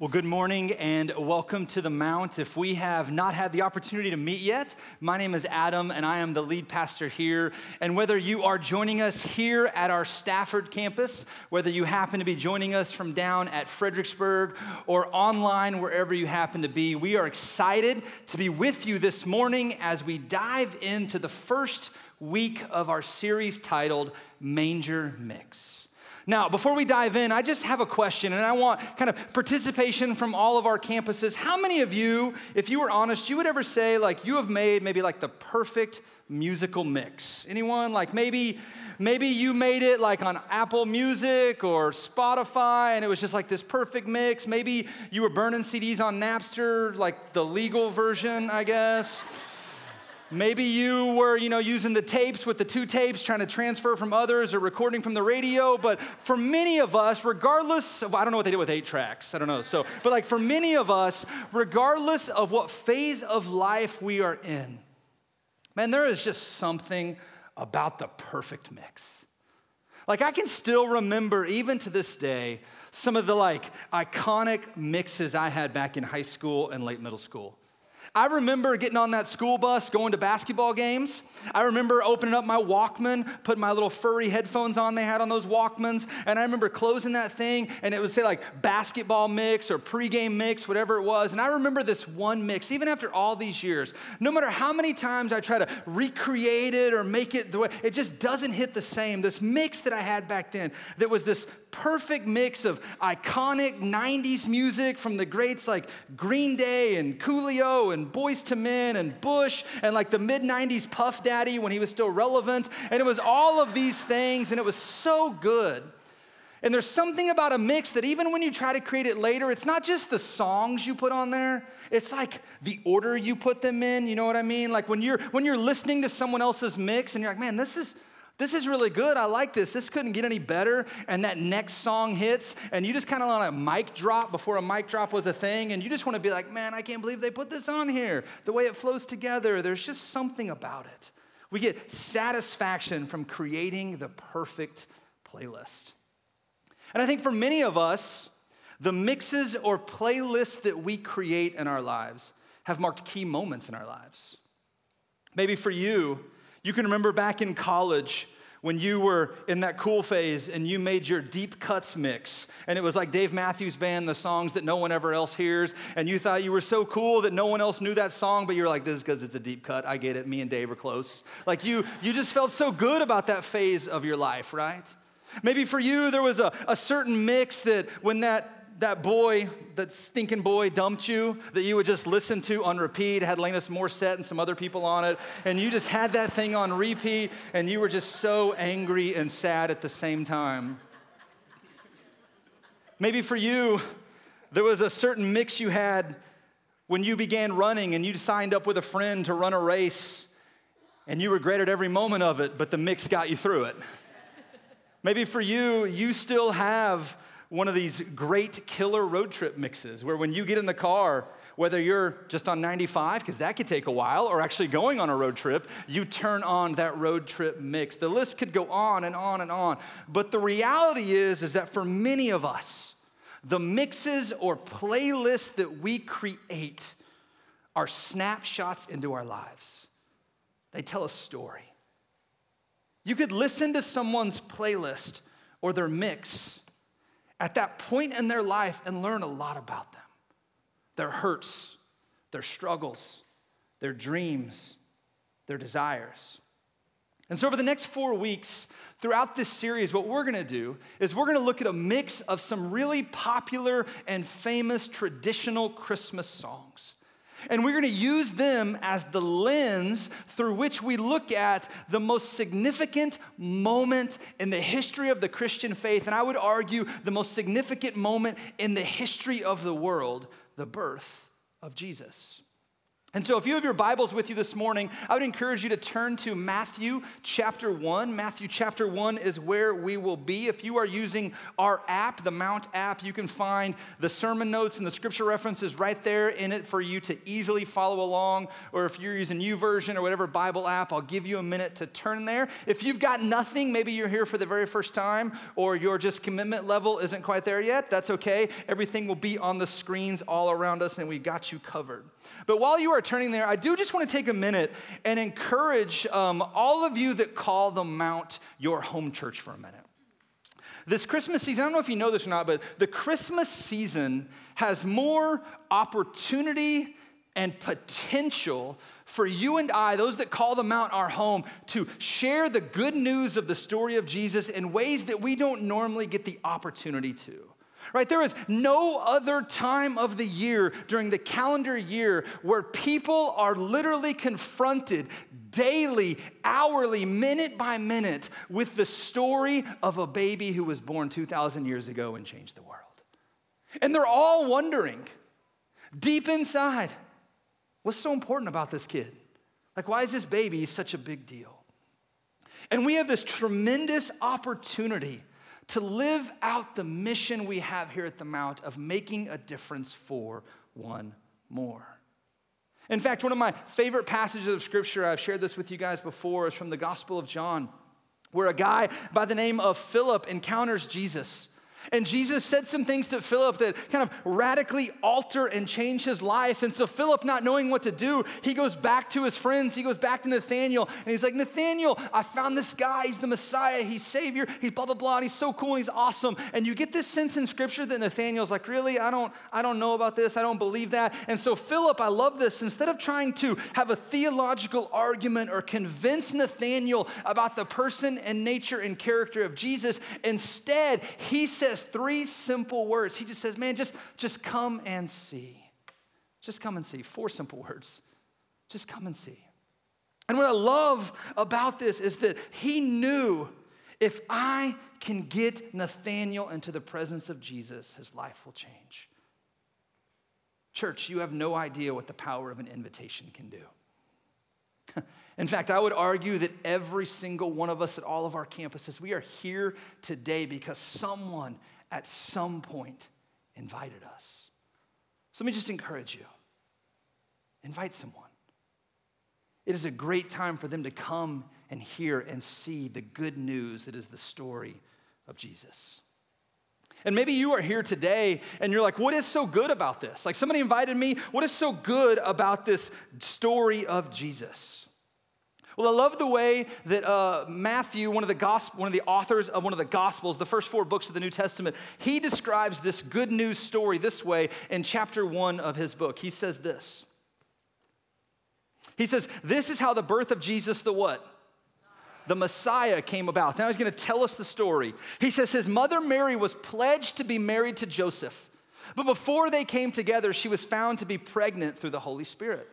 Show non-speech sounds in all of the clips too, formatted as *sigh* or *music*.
Well, good morning and welcome to the Mount. If we have not had the opportunity to meet yet, my name is Adam and I am the lead pastor here. And whether you are joining us here at our Stafford campus, whether you happen to be joining us from down at Fredericksburg or online, wherever you happen to be, we are excited to be with you this morning as we dive into the first week of our series titled Manger Mix. Now, before we dive in, I just have a question, and I want kind of participation from all of our campuses. How many of you, if you were honest, you would ever say, like, you have made maybe like the perfect musical mix? Anyone? Like, maybe. Maybe you made it like on Apple Music or Spotify and it was just like this perfect mix. Maybe you were burning CDs on Napster, like the legal version, I guess. Maybe you were, you know, using the tapes with the two tapes, trying to transfer from others or recording from the radio. But for many of us, regardless of, I don't know what they did with eight tracks, I don't know. So, but like for many of us, regardless of what phase of life we are in, man, there is just something about the perfect mix. Like I can still remember, even to this day, some of the like iconic mixes I had back in high school and late middle school. I remember getting on that school bus, going to basketball games. I remember opening up my Walkman, putting my little furry headphones on they had on those Walkmans, and I remember closing that thing, and it would say like basketball mix or pregame mix, whatever it was. And I remember this one mix, even after all these years, no matter how many times I try to recreate it or make it the way, it just doesn't hit the same. This mix that I had back then that was this perfect mix of iconic 90s music from the greats like Green Day and Coolio and Boyz II Men and Bush and like the mid 90s Puff Daddy when he was still relevant. And it was all of these things, and it was so good. And there's something about a mix that even when you try to create it later, it's not just the songs you put on there. It's like the order you put them in, you know what I mean? Like when you're when you're listening to someone else's mix and you're like, "Man, this is this is really good. I like this. This couldn't get any better. And that next song hits, and you just kind of on a mic drop before a mic drop was a thing, and you just want to be like, man, I can't believe they put this on here. The way it flows together, there's just something about it. We get satisfaction from creating the perfect playlist. And I think for many of us, the mixes or playlists that we create in our lives have marked key moments in our lives. Maybe for you, you can remember back in college when you were in that cool phase and you made your deep cuts mix. And it was like Dave Matthews Band, the songs that no one ever else hears. And you thought you were so cool that no one else knew that song, but you're like, this is because it's a deep cut. I get it. Me and Dave are close. Like you, you just felt so good about that phase of your life, right? Maybe for you, there was a, a certain mix that when that that boy, that stinking boy dumped you, that you would just listen to on repeat, had Alanis Morissette and some other people on it, and you just had that thing on repeat, and you were just so angry and sad at the same time. Maybe for you, there was a certain mix you had when you began running and you signed up with a friend to run a race, and you regretted every moment of it, but the mix got you through it. Maybe for you, you still have one of these great killer road trip mixes where when you get in the car, whether you're just on 95, because that could take a while, or actually going on a road trip, you turn on that road trip mix. The list could go on and on and on. But the reality is, is that for many of us, the mixes or playlists that we create are snapshots into our lives. They tell a story. You could listen to someone's playlist or their mix at that point in their life and learn a lot about them their hurts, their struggles, their dreams, their desires. And so, over the next four weeks, throughout this series, what we're gonna do is we're gonna look at a mix of some really popular and famous traditional Christmas songs. And we're going to use them as the lens through which we look at the most significant moment in the history of the Christian faith. And I would argue the most significant moment in the history of the world the birth of Jesus. And so, if you have your Bibles with you this morning, I would encourage you to turn to Matthew chapter 1. Matthew chapter 1 is where we will be. If you are using our app, the Mount app, you can find the sermon notes and the scripture references right there in it for you to easily follow along. Or if you're using YouVersion or whatever Bible app, I'll give you a minute to turn there. If you've got nothing, maybe you're here for the very first time, or your just commitment level isn't quite there yet, that's okay. Everything will be on the screens all around us, and we got you covered. But while you are turning there, I do just want to take a minute and encourage um, all of you that call the Mount your home church for a minute. This Christmas season, I don't know if you know this or not, but the Christmas season has more opportunity and potential for you and I, those that call the Mount our home, to share the good news of the story of Jesus in ways that we don't normally get the opportunity to right? There is no other time of the year during the calendar year where people are literally confronted daily, hourly, minute by minute with the story of a baby who was born 2,000 years ago and changed the world. And they're all wondering deep inside, what's so important about this kid? Like, why is this baby such a big deal? And we have this tremendous opportunity to live out the mission we have here at the Mount of making a difference for one more. In fact, one of my favorite passages of scripture, I've shared this with you guys before, is from the Gospel of John, where a guy by the name of Philip encounters Jesus. And Jesus said some things to Philip that kind of radically alter and change his life. And so, Philip, not knowing what to do, he goes back to his friends. He goes back to Nathaniel. And he's like, Nathaniel, I found this guy. He's the Messiah. He's Savior. He's blah, blah, blah. And he's so cool. he's awesome. And you get this sense in Scripture that Nathaniel's like, Really? I don't, I don't know about this. I don't believe that. And so, Philip, I love this. Instead of trying to have a theological argument or convince Nathaniel about the person and nature and character of Jesus, instead, he says, three simple words. He just says, man, just, just come and see. Just come and see. Four simple words. Just come and see. And what I love about this is that he knew if I can get Nathaniel into the presence of Jesus, his life will change. Church, you have no idea what the power of an invitation can do. *laughs* In fact, I would argue that every single one of us at all of our campuses, we are here today because someone at some point invited us. So let me just encourage you invite someone. It is a great time for them to come and hear and see the good news that is the story of Jesus. And maybe you are here today and you're like, what is so good about this? Like somebody invited me, what is so good about this story of Jesus? Well, I love the way that uh, Matthew, one of, the gospel, one of the authors of one of the Gospels, the first four books of the New Testament, he describes this good news story this way in chapter one of his book. He says this. He says, This is how the birth of Jesus, the what? The Messiah came about. Now he's going to tell us the story. He says, His mother Mary was pledged to be married to Joseph. But before they came together, she was found to be pregnant through the Holy Spirit.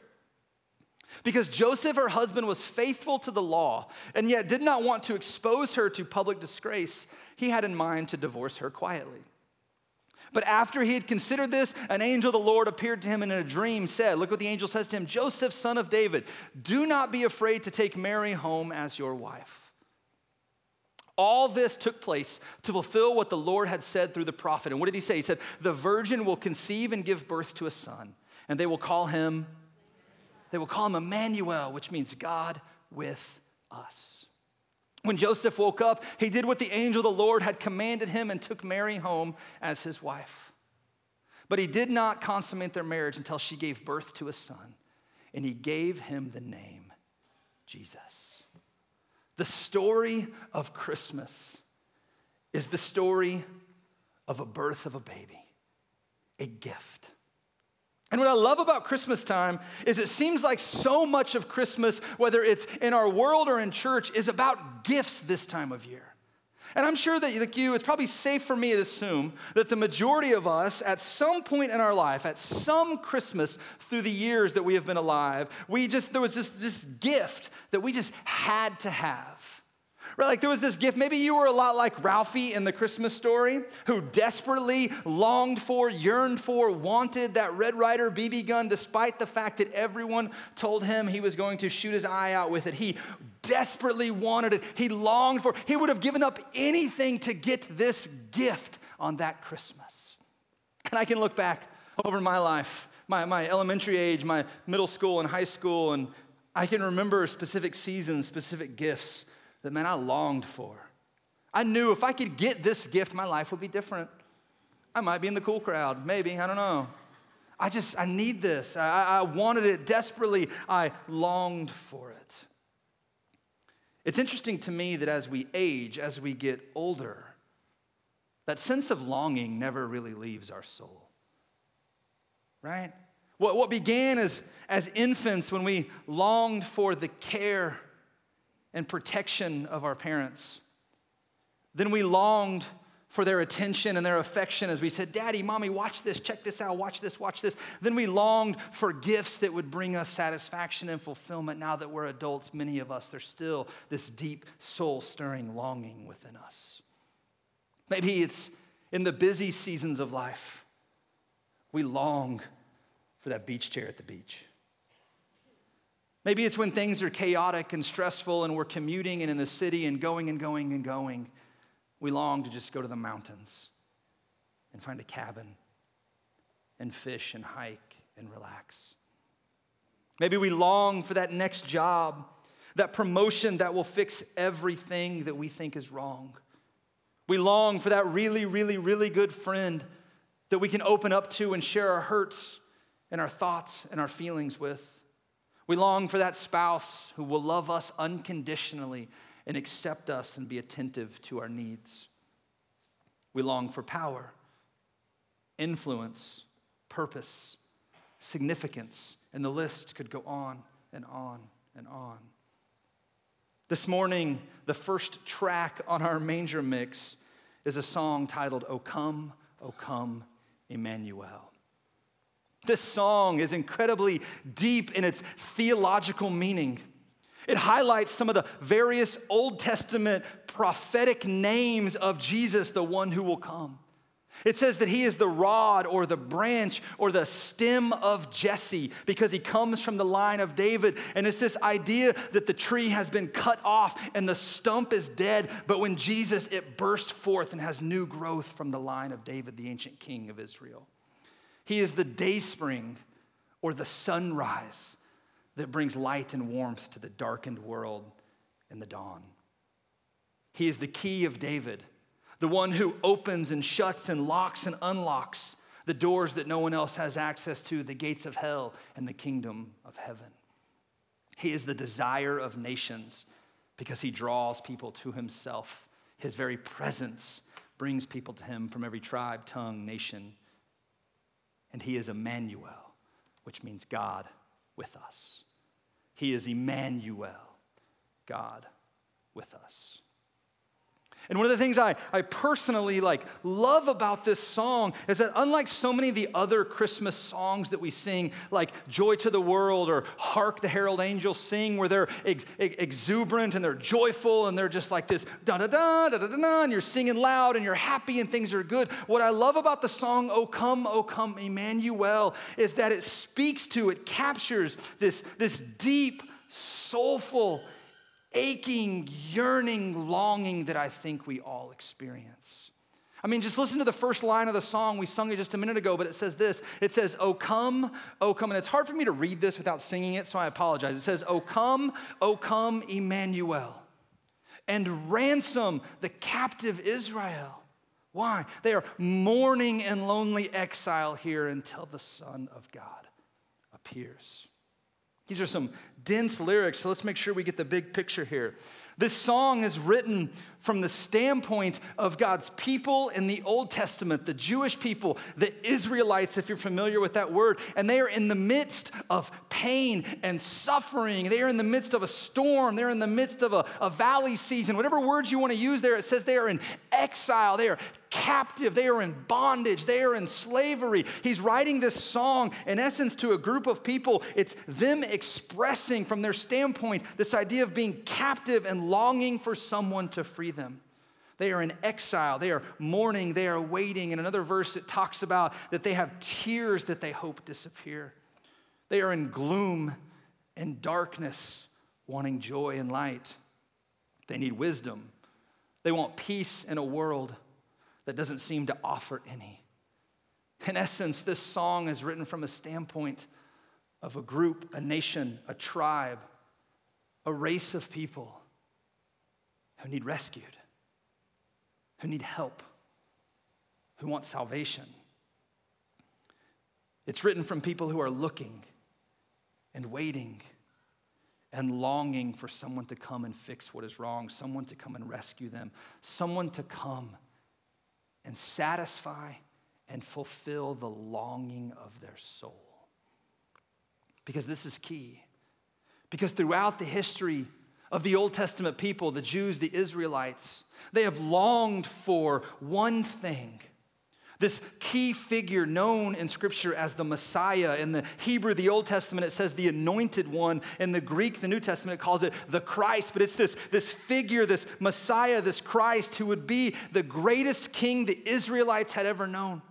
Because Joseph, her husband, was faithful to the law and yet did not want to expose her to public disgrace, he had in mind to divorce her quietly. But after he had considered this, an angel of the Lord appeared to him and in a dream said, Look what the angel says to him Joseph, son of David, do not be afraid to take Mary home as your wife. All this took place to fulfill what the Lord had said through the prophet. And what did he say? He said, The virgin will conceive and give birth to a son, and they will call him they will call him Emmanuel, which means God with us. When Joseph woke up, he did what the angel of the Lord had commanded him and took Mary home as his wife. But he did not consummate their marriage until she gave birth to a son, and he gave him the name Jesus. The story of Christmas is the story of a birth of a baby, a gift. And what I love about Christmas time is it seems like so much of Christmas, whether it's in our world or in church, is about gifts this time of year. And I'm sure that, like you, it's probably safe for me to assume that the majority of us, at some point in our life, at some Christmas through the years that we have been alive, we just, there was this, this gift that we just had to have. Right? Like there was this gift. Maybe you were a lot like Ralphie in the Christmas story, who desperately longed for, yearned for, wanted that Red Ryder BB gun, despite the fact that everyone told him he was going to shoot his eye out with it. He desperately wanted it. He longed for He would have given up anything to get this gift on that Christmas. And I can look back over my life, my, my elementary age, my middle school and high school, and I can remember specific seasons, specific gifts that, man, I longed for. I knew if I could get this gift, my life would be different. I might be in the cool crowd, maybe, I don't know. I just, I need this. I, I wanted it desperately. I longed for it. It's interesting to me that as we age, as we get older, that sense of longing never really leaves our soul. Right? What, what began as, as infants when we longed for the care and protection of our parents. Then we longed for their attention and their affection as we said, Daddy, Mommy, watch this, check this out, watch this, watch this. Then we longed for gifts that would bring us satisfaction and fulfillment. Now that we're adults, many of us, there's still this deep, soul stirring longing within us. Maybe it's in the busy seasons of life, we long for that beach chair at the beach. Maybe it's when things are chaotic and stressful and we're commuting and in the city and going and going and going. We long to just go to the mountains and find a cabin and fish and hike and relax. Maybe we long for that next job, that promotion that will fix everything that we think is wrong. We long for that really, really, really good friend that we can open up to and share our hurts and our thoughts and our feelings with. We long for that spouse who will love us unconditionally and accept us and be attentive to our needs. We long for power, influence, purpose, significance, and the list could go on and on and on. This morning, the first track on our manger mix is a song titled, O Come, O Come, Emmanuel. This song is incredibly deep in its theological meaning. It highlights some of the various Old Testament prophetic names of Jesus, the one who will come. It says that he is the rod or the branch or the stem of Jesse because he comes from the line of David. And it's this idea that the tree has been cut off and the stump is dead, but when Jesus, it bursts forth and has new growth from the line of David, the ancient king of Israel. He is the dayspring or the sunrise that brings light and warmth to the darkened world in the dawn. He is the key of David, the one who opens and shuts and locks and unlocks the doors that no one else has access to, the gates of hell and the kingdom of heaven. He is the desire of nations because he draws people to himself. His very presence brings people to him from every tribe, tongue, nation, and he is Emmanuel, which means God with us. He is Emmanuel, God with us. And one of the things I, I personally like love about this song is that unlike so many of the other Christmas songs that we sing, like Joy to the World or Hark the Herald Angels Sing, where they're ex- exuberant and they're joyful and they're just like this da da da da da da and you're singing loud and you're happy and things are good. What I love about the song "O Come, O Come, Emmanuel" is that it speaks to, it captures this, this deep, soulful aching, yearning, longing that I think we all experience. I mean, just listen to the first line of the song. We sung it just a minute ago, but it says this it says, Oh, come, oh, come. And it's hard for me to read this without singing it, so I apologize. It says, Oh, come, oh, come, Emmanuel, and ransom the captive Israel. Why? They are mourning and lonely exile here until the Son of God appears. These are some dense lyrics, so let's make sure we get the big picture here. This song is written from the standpoint of God's people in the Old Testament, the Jewish people, the Israelites, if you're familiar with that word. And they are in the midst of pain and suffering. They are in the midst of a storm. They're in the midst of a, a valley season. Whatever words you want to use there, it says they are in exile. They are captive. They are in bondage. They are in slavery. He's writing this song, in essence, to a group of people. It's them expressing from their standpoint this idea of being captive and longing for someone to free them. They are in exile. They are mourning. They are waiting. In another verse, it talks about that they have tears that they hope disappear. They are in gloom and darkness, wanting joy and light. They need wisdom. They want peace in a world that doesn't seem to offer any. In essence, this song is written from a standpoint of a group, a nation, a tribe, a race of people who need rescued, who need help, who want salvation. It's written from people who are looking and waiting and longing for someone to come and fix what is wrong, someone to come and rescue them, someone to come and satisfy and fulfill the longing of their soul. Because this is key. Because throughout the history of the Old Testament people, the Jews, the Israelites, they have longed for one thing this key figure known in Scripture as the Messiah. In the Hebrew, the Old Testament, it says the anointed one. In the Greek, the New Testament, it calls it the Christ. But it's this, this figure, this Messiah, this Christ, who would be the greatest king the Israelites had ever known.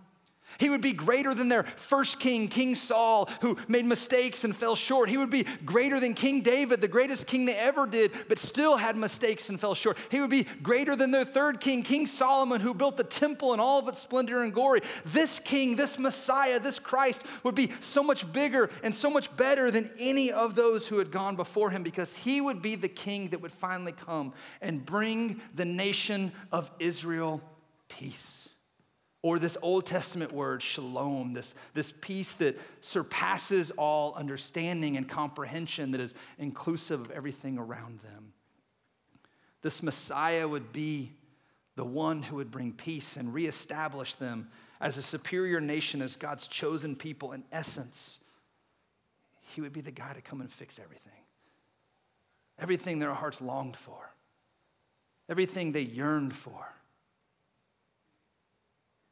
He would be greater than their first king, King Saul, who made mistakes and fell short. He would be greater than King David, the greatest king they ever did, but still had mistakes and fell short. He would be greater than their third king, King Solomon, who built the temple in all of its splendor and glory. This king, this Messiah, this Christ would be so much bigger and so much better than any of those who had gone before him because he would be the king that would finally come and bring the nation of Israel peace. Or this Old Testament word, shalom, this, this peace that surpasses all understanding and comprehension, that is inclusive of everything around them. This Messiah would be the one who would bring peace and reestablish them as a superior nation, as God's chosen people. In essence, he would be the guy to come and fix everything. Everything their hearts longed for, everything they yearned for.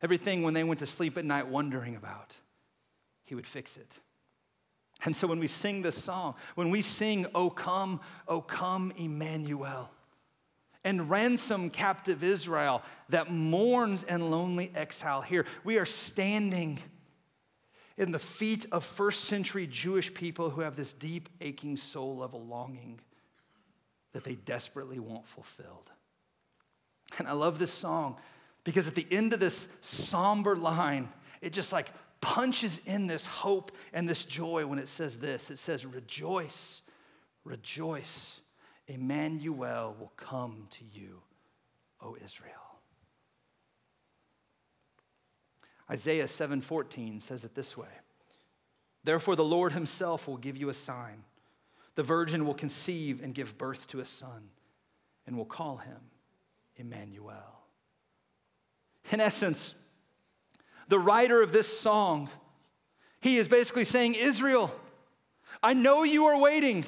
Everything when they went to sleep at night wondering about, he would fix it. And so when we sing this song, when we sing, O come, O come, Emmanuel, and ransom captive Israel that mourns in lonely exile here, we are standing in the feet of first century Jewish people who have this deep, aching soul level longing that they desperately want fulfilled. And I love this song because at the end of this somber line, it just like punches in this hope and this joy when it says this. It says, Rejoice, rejoice. Emmanuel will come to you, O Israel. Isaiah 7:14 says it this way. Therefore the Lord himself will give you a sign. The virgin will conceive and give birth to a son and will call him Emmanuel. In essence, the writer of this song, he is basically saying, Israel, I know you are waiting.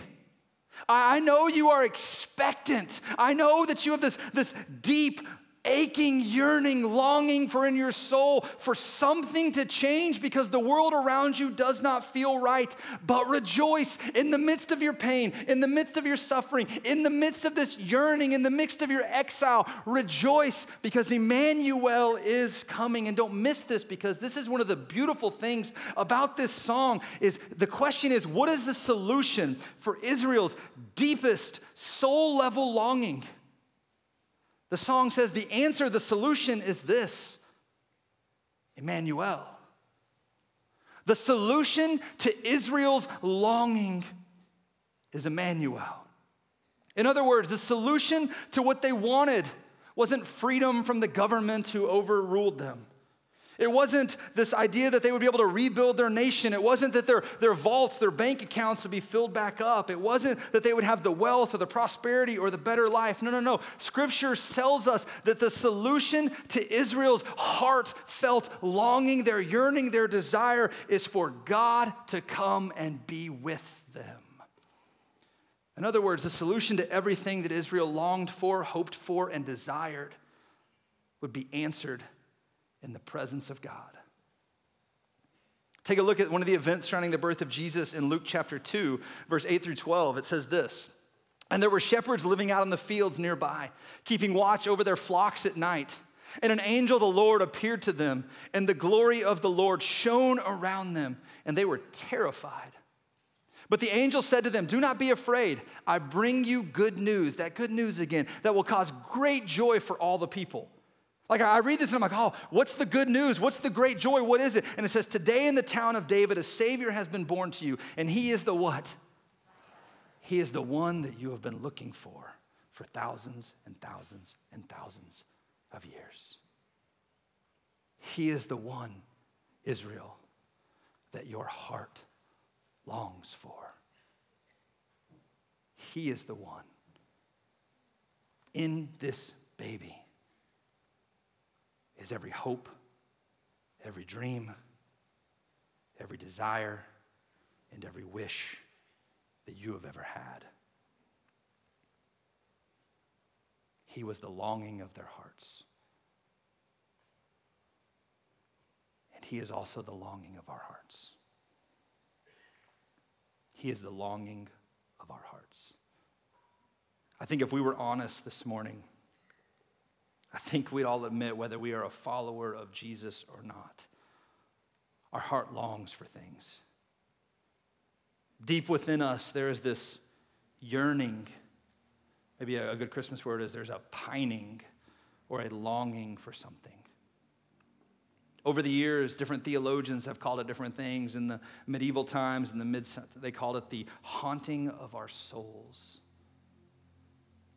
I know you are expectant. I know that you have this, this deep aching, yearning, longing for in your soul for something to change because the world around you does not feel right. But rejoice in the midst of your pain, in the midst of your suffering, in the midst of this yearning, in the midst of your exile. Rejoice because Emmanuel is coming. And don't miss this because this is one of the beautiful things about this song is the question is what is the solution for Israel's deepest soul level longing? The song says the answer, the solution is this Emmanuel. The solution to Israel's longing is Emmanuel. In other words, the solution to what they wanted wasn't freedom from the government who overruled them. It wasn't this idea that they would be able to rebuild their nation. It wasn't that their, their vaults, their bank accounts would be filled back up. It wasn't that they would have the wealth or the prosperity or the better life. No, no, no. Scripture tells us that the solution to Israel's heartfelt longing, their yearning, their desire is for God to come and be with them. In other words, the solution to everything that Israel longed for, hoped for, and desired would be answered in the presence of God. Take a look at one of the events surrounding the birth of Jesus in Luke chapter 2, verse 8 through 12. It says this And there were shepherds living out in the fields nearby, keeping watch over their flocks at night. And an angel of the Lord appeared to them, and the glory of the Lord shone around them, and they were terrified. But the angel said to them, Do not be afraid. I bring you good news, that good news again, that will cause great joy for all the people. Like I read this and I'm like, oh, what's the good news? What's the great joy? What is it? And it says, Today in the town of David, a Savior has been born to you, and he is the what? He is the one that you have been looking for for thousands and thousands and thousands of years. He is the one, Israel, that your heart longs for. He is the one in this baby is every hope, every dream, every desire, and every wish that you have ever had. He was the longing of their hearts. And He is also the longing of our hearts. He is the longing of our hearts. I think if we were honest this morning, I think we'd all admit, whether we are a follower of Jesus or not, our heart longs for things. Deep within us, there is this yearning. Maybe a, good Christmas word is there's a pining or a longing for something. Over the years, different theologians have called it different things. In the medieval times, in the mid, they called it the haunting of our souls.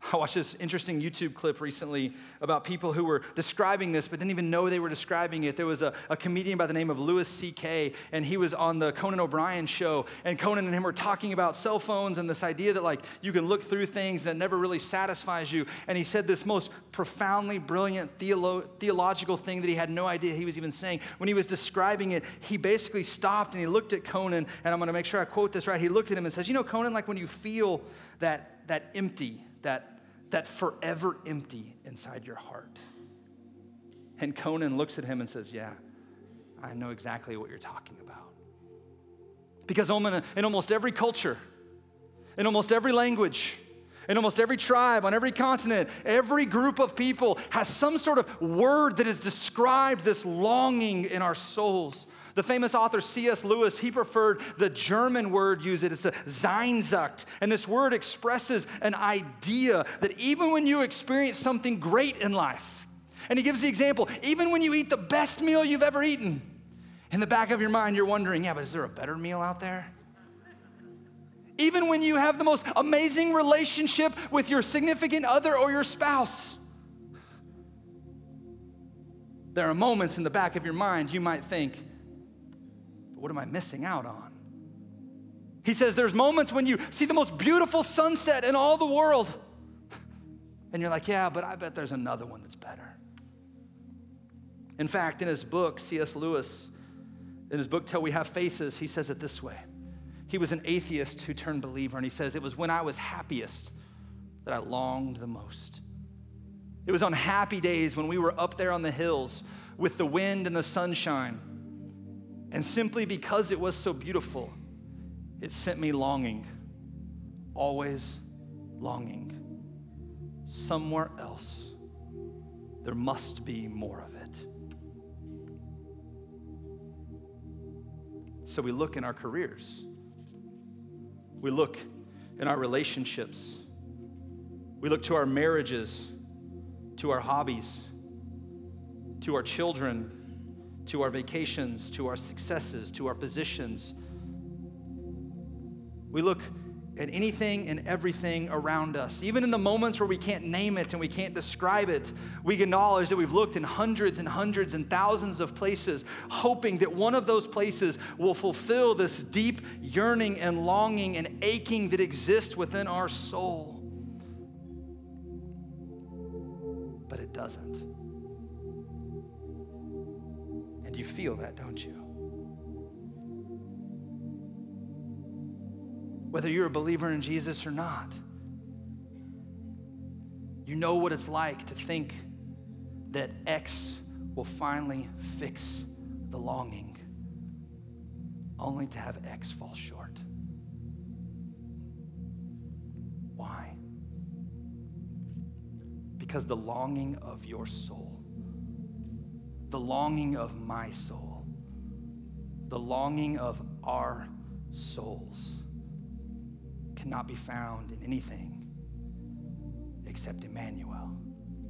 *laughs* I watched this interesting YouTube clip recently about people who were describing this but didn't even know they were describing it. There was a, a comedian by the name of Louis C.K., and he was on the Conan O'Brien show. And Conan and him were talking about cell phones and this idea that, like, you can look through things and it never really satisfies you. And he said this most profoundly brilliant theolo- theological thing that he had no idea he was even saying. When he was describing it, he basically stopped and he looked at Conan, and I'm going to make sure I quote this right. He looked at him and says, You know, Conan, like when you feel that, that empty, that that forever empty inside your heart. And Conan looks at him and says, Yeah, I know exactly what you're talking about. Because in almost every culture, in almost every language, in almost every tribe, on every continent, every group of people has some sort of word that has described this longing in our souls the famous author C.S. Lewis, he preferred the German word used. It. It's a Sehnsucht. And this word expresses an idea that even when you experience something great in life, and he gives the example, even when you eat the best meal you've ever eaten, in the back of your mind, you're wondering, yeah, but is there a better meal out there? Even when you have the most amazing relationship with your significant other or your spouse, there are moments in the back of your mind you might think, what am I missing out on? He says there's moments when you see the most beautiful sunset in all the world. *laughs* And you're like, yeah, but I bet there's another one that's better. In fact, in his book, C.S. Lewis, in his book, Till We Have Faces, he says it this way. He was an atheist who turned believer, and he says, It was when I was happiest that I longed the most. It was on happy days when we were up there on the hills with the wind and the sunshine and simply because it was so beautiful, it sent me longing, always longing. Somewhere else, there must be more of it. So we look in our careers, we look in our relationships, we look to our marriages, to our hobbies, to our children to our vacations, to our successes, to our positions. We look at anything and everything around us. Even in the moments where we can't name it and we can't describe it, we acknowledge that we've looked in hundreds and hundreds and thousands of places, hoping that one of those places will fulfill this deep yearning and longing and aching that exists within our soul. But it doesn't. You feel that, don't you? whether you're a believer in Jesus or not. You know what it's like to think that X will finally fix the longing, only to have X fall short. Why? Because the longing of your soul, the longing of my soul, the longing of our souls cannot be found in anything except Emmanuel,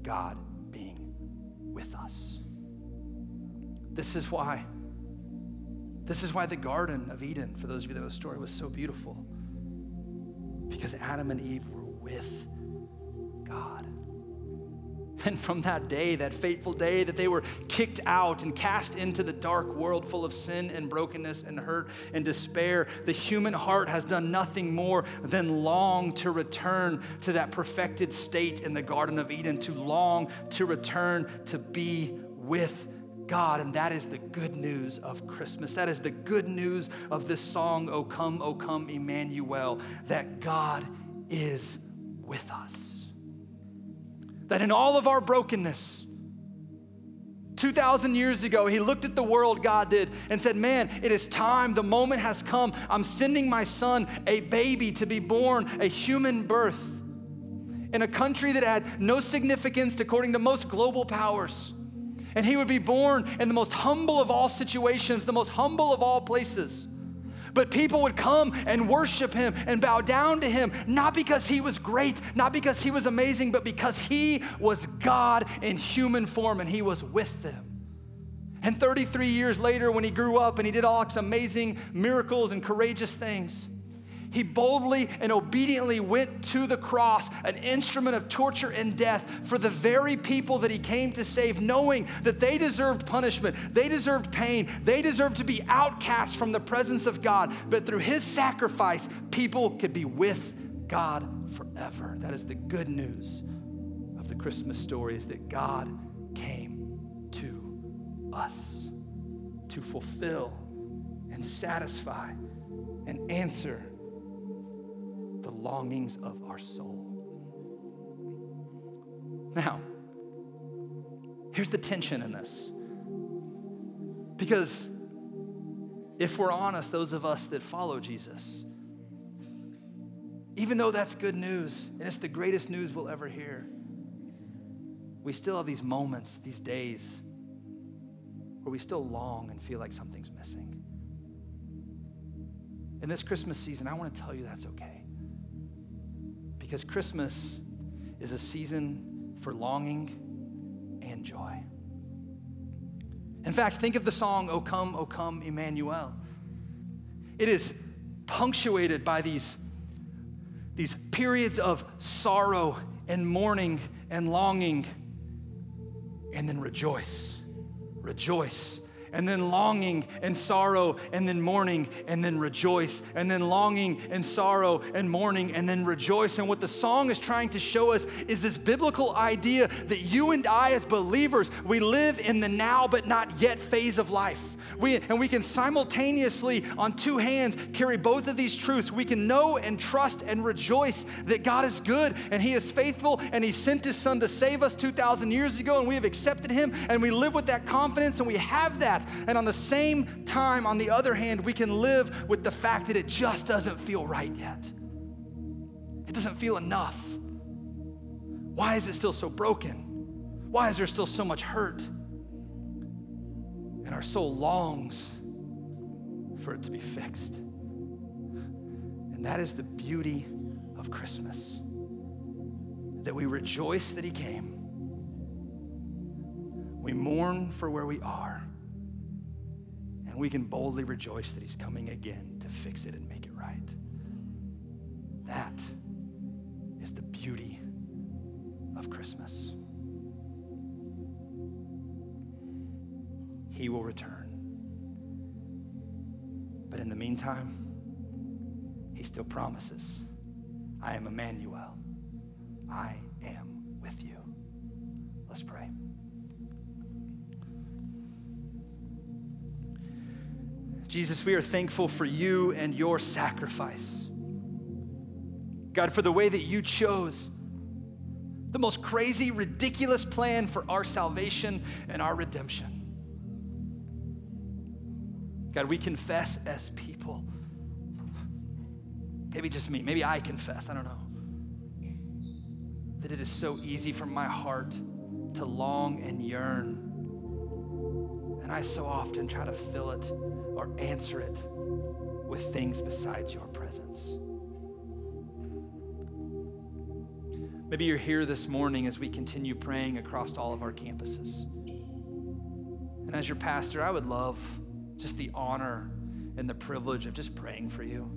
God being with us. This is why. This is why the Garden of Eden, for those of you that know the story, was so beautiful. Because Adam and Eve were with God. And from that day, that fateful day that they were kicked out and cast into the dark world full of sin and brokenness and hurt and despair, the human heart has done nothing more than long to return to that perfected state in the Garden of Eden, to long to return to be with God. And that is the good news of Christmas. That is the good news of this song, O come, O come, Emmanuel, that God is with us that in all of our brokenness, 2,000 years ago, he looked at the world, God did, and said, Man, it is time. The moment has come. I'm sending my son, a baby, to be born, a human birth, in a country that had no significance according to most global powers. And he would be born in the most humble of all situations, the most humble of all places. But people would come and worship him and bow down to him, not because he was great, not because he was amazing, but because he was God in human form and he was with them. And 33 years later, when he grew up and he did all these amazing miracles and courageous things, he boldly and obediently went to the cross, an instrument of torture and death for the very people that he came to save, knowing that they deserved punishment, they deserved pain, they deserved to be outcast from the presence of God. But through his sacrifice, people could be with God forever. That is the good news of the Christmas story is that God came to us to fulfill and satisfy and answer longings of our soul. Now, here's the tension in this. Because if we're honest, those of us that follow Jesus, even though that's good news and it's the greatest news we'll ever hear, we still have these moments, these days, where we still long and feel like something's missing. In this Christmas season, I want to tell you that's okay. Because Christmas is a season for longing and joy. In fact, think of the song, O Come, O Come, Emmanuel. It is punctuated by these, these periods of sorrow and mourning and longing, and then rejoice, rejoice, and then longing and sorrow, and then mourning, and then rejoice, and then longing and sorrow and mourning, and then rejoice. And what the song is trying to show us is this biblical idea that you and I, as believers, we live in the now but not yet phase of life. We, and we can simultaneously, on two hands, carry both of these truths. We can know and trust and rejoice that God is good and He is faithful and He sent His Son to save us 2,000 years ago, and we have accepted Him and we live with that confidence and we have that and on the same time, on the other hand, we can live with the fact that it just doesn't feel right yet. It doesn't feel enough. Why is it still so broken? Why is there still so much hurt? And our soul longs for it to be fixed. And that is the beauty of Christmas that we rejoice that He came, we mourn for where we are and we can boldly rejoice that He's coming again to fix it and make it right. That is the beauty of Christmas. He will return. But in the meantime, he still promises I am Emmanuel. I Jesus, we are thankful for you and your sacrifice. God, for the way that you chose the most crazy, ridiculous plan for our salvation and our redemption. God, we confess as people. Maybe just me, maybe I confess, I don't know. That it is so easy for my heart to long and yearn. And I so often try to fill it or answer it with things besides your presence. Maybe you're here this morning as we continue praying across all of our campuses. And as your pastor, I would love just the honor and the privilege of just praying for you.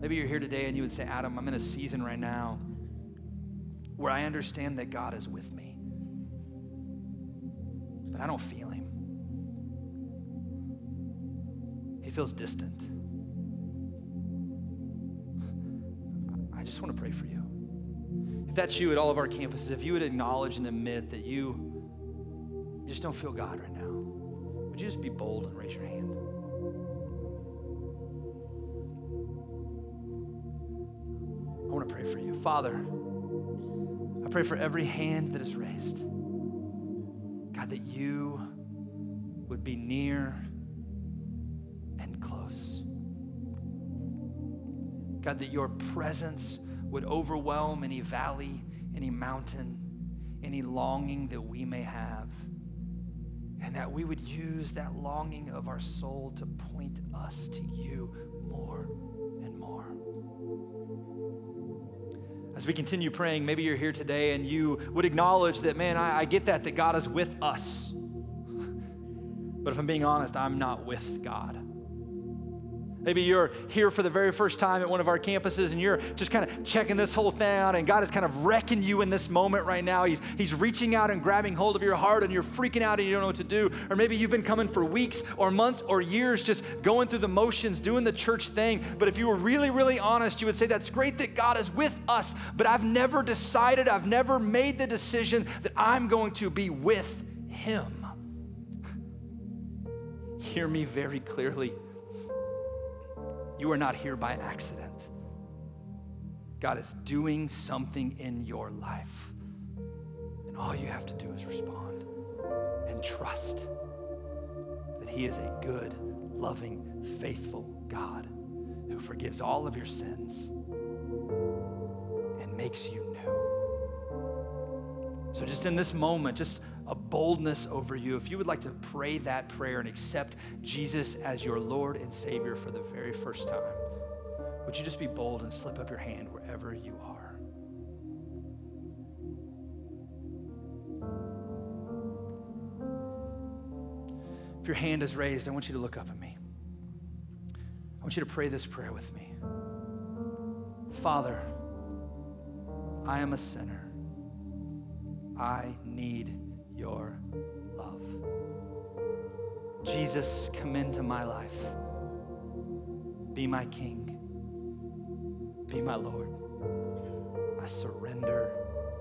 Maybe you're here today and you would say, Adam, I'm in a season right now where I understand that God is with me, but I don't feel Him. He feels distant. I just want to pray for you. If that's you at all of our campuses, if you would acknowledge and admit that you, just don't feel God right now, would you just be bold and raise your hand? I want to pray for you. Father, I pray for every hand that is raised. God, that you would be near and close. God, that your presence would overwhelm any valley, any mountain, any longing that we may have. And that we would use that longing of our soul to point us to you more and more. As we continue praying, maybe you're here today and you would acknowledge that, man, I, I get that, that God is with us. *laughs* but if I'm being honest, I'm not with God. Maybe you're here for the very first time at one of our campuses and you're just kind of checking this whole thing out, and God is kind of wrecking you in this moment right now. He's, he's reaching out and grabbing hold of your heart, and you're freaking out and you don't know what to do. Or maybe you've been coming for weeks or months or years just going through the motions, doing the church thing. But if you were really, really honest, you would say, That's great that God is with us, but I've never decided, I've never made the decision that I'm going to be with Him. *laughs* Hear me very clearly. You are not here by accident. God is doing something in your life. And all you have to do is respond and trust that He is a good, loving, faithful God who forgives all of your sins and makes you new. So, just in this moment, just a boldness over you. If you would like to pray that prayer and accept Jesus as your Lord and Savior for the very first time, would you just be bold and slip up your hand wherever you are? If your hand is raised, I want you to look up at me. I want you to pray this prayer with me. Father, I am a sinner. I need your love. Jesus, come into my life. Be my King. Be my Lord. I surrender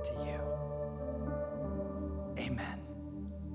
to you.